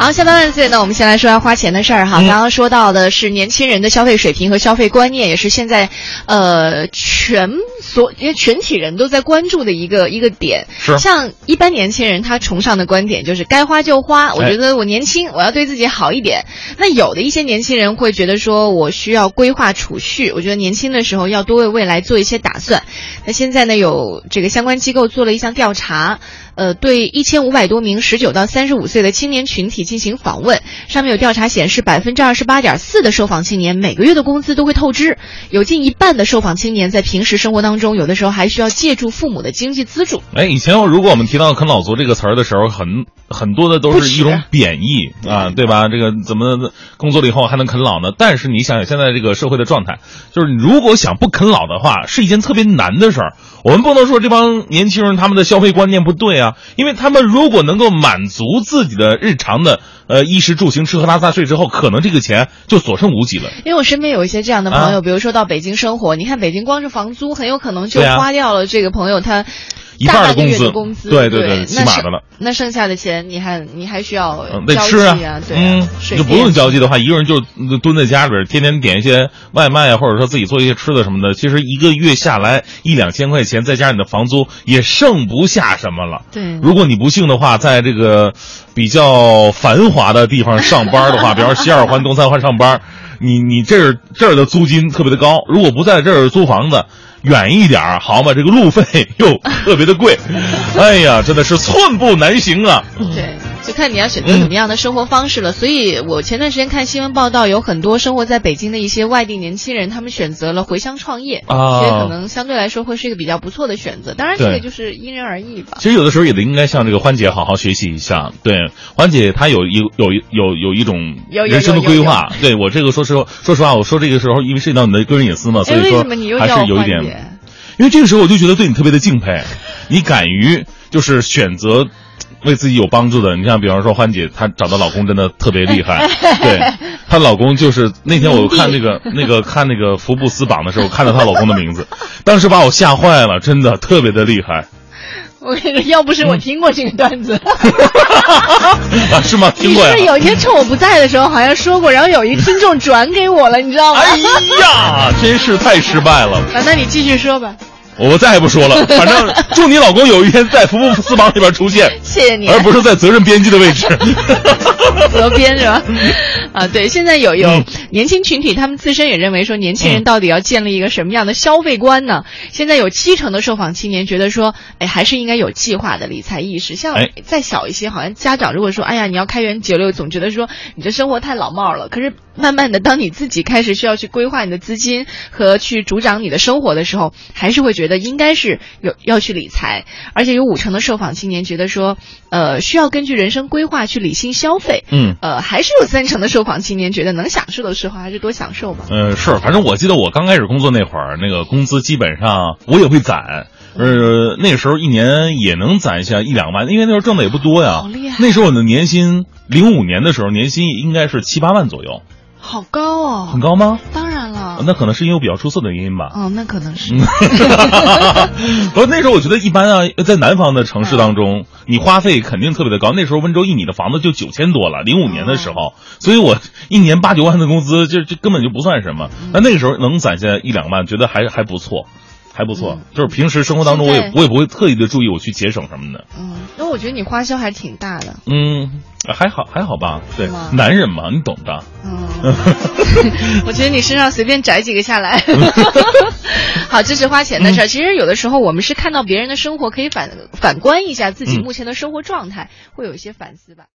好，下半万岁呢，我们先来说下花钱的事儿哈。刚刚说到的是年轻人的消费水平和消费观念，也是现在呃全所因为全体人都在关注的一个一个点。是像一般年轻人他崇尚的观点就是该花就花，我觉得我年轻，我要对自己好一点。那有的一些年轻人会觉得说我需要规划储蓄，我觉得年轻的时候要多为未来做一些打算。那现在呢，有这个相关机构做了一项调查。呃，对一千五百多名十九到三十五岁的青年群体进行访问，上面有调查显示，百分之二十八点四的受访青年每个月的工资都会透支，有近一半的受访青年在平时生活当当中，有的时候还需要借助父母的经济资助。哎，以前如果我们提到“啃老族”这个词儿的时候，很很多的都是一种贬义啊，对吧？这个怎么工作了以后还能啃老呢？但是你想想现在这个社会的状态，就是如果想不啃老的话，是一件特别难的事儿。我们不能说这帮年轻人他们的消费观念不对啊，因为他们如果能够满足自己的日常的呃衣食住行、吃喝拉撒睡之后，可能这个钱就所剩无几了。因为我身边有一些这样的朋友，比如说到北京生活，你看北京光是房租，很有可能就花掉了这个朋友他。一半的工资，工资，对对对，起码的了。那剩下的钱，你还你还需要得吃啊，对，嗯，就不用交际的话，一个人就蹲在家里边，天天点一些外卖啊，或者说自己做一些吃的什么的，其实一个月下来一两千块钱，再加上你的房租，也剩不下什么了。对，如果你不幸的话，在这个比较繁华的地方上班的话，比方说西二环、东三环上班，你你这儿这儿的租金特别的高，如果不在这儿租房子。远一点儿好嘛，这个路费 又特别的贵，哎呀，真的是寸步难行啊。对。就看你要选择怎么样的生活方式了。所以我前段时间看新闻报道，有很多生活在北京的一些外地年轻人，他们选择了回乡创业，啊，所以可能相对来说会是一个比较不错的选择。当然，这个就是因人而异吧。其实有的时候也得应该向这个欢姐好好学习一下。对，欢姐她有有有有有一种人生的规划。对我这个说实话，说实话，我说这个时候因为涉及到你的个人隐私嘛，所以说还是有一点。因为这个时候我就觉得对你特别的敬佩，你敢于就是选择。为自己有帮助的，你像比方说欢姐，她找的老公真的特别厉害。对，她老公就是那天我看那个 那个看那个福布斯榜的时候，看到她老公的名字，当时把我吓坏了，真的特别的厉害。我跟你说，要不是我听过这个段子，啊是吗？听过呀。是有一天趁我不在的时候好像说过，然后有一听众转给我了，你知道吗？哎呀，真是太失败了。啊，那你继续说吧。我再也不说了，反正祝你老公有一天在福布斯榜里边出现，谢谢你，而不是在责任编辑的位置，责编是吧？啊，对，现在有有年轻群体，他们自身也认为说，年轻人到底要建立一个什么样的消费观呢？现在有七成的受访青年觉得说，哎，还是应该有计划的理财意识。像再小一些，好像家长如果说，哎呀，你要开源节流，总觉得说你这生活太老帽了。可是慢慢的，当你自己开始需要去规划你的资金和去主掌你的生活的时候，还是会觉得。应该是有要去理财，而且有五成的受访青年觉得说，呃，需要根据人生规划去理性消费。嗯，呃，还是有三成的受访青年觉得能享受的时候还是多享受吧。嗯，是，反正我记得我刚开始工作那会儿，那个工资基本上我也会攒，呃，那时候一年也能攒下一两万，因为那时候挣的也不多呀。好厉害！那时候我的年薪，零五年的时候年薪应该是七八万左右。好高哦！很高吗？那可能是因为我比较出色的原因吧。哦，那可能是。不，那时候我觉得一般啊，在南方的城市当中，你花费肯定特别的高。那时候温州一米的房子就九千多了，零五年的时候，所以我一年八九万的工资，就就根本就不算什么。那那个时候能攒下一两万，觉得还还不错。还不错，就是平时生活当中，我也我也不会特意的注意我去节省什么的。嗯，因为我觉得你花销还挺大的。嗯，还好还好吧，对，男人嘛，你懂的。嗯，我觉得你身上随便摘几个下来。好，这是花钱的事儿。其实有的时候我们是看到别人的生活，可以反反观一下自己目前的生活状态，会有一些反思吧。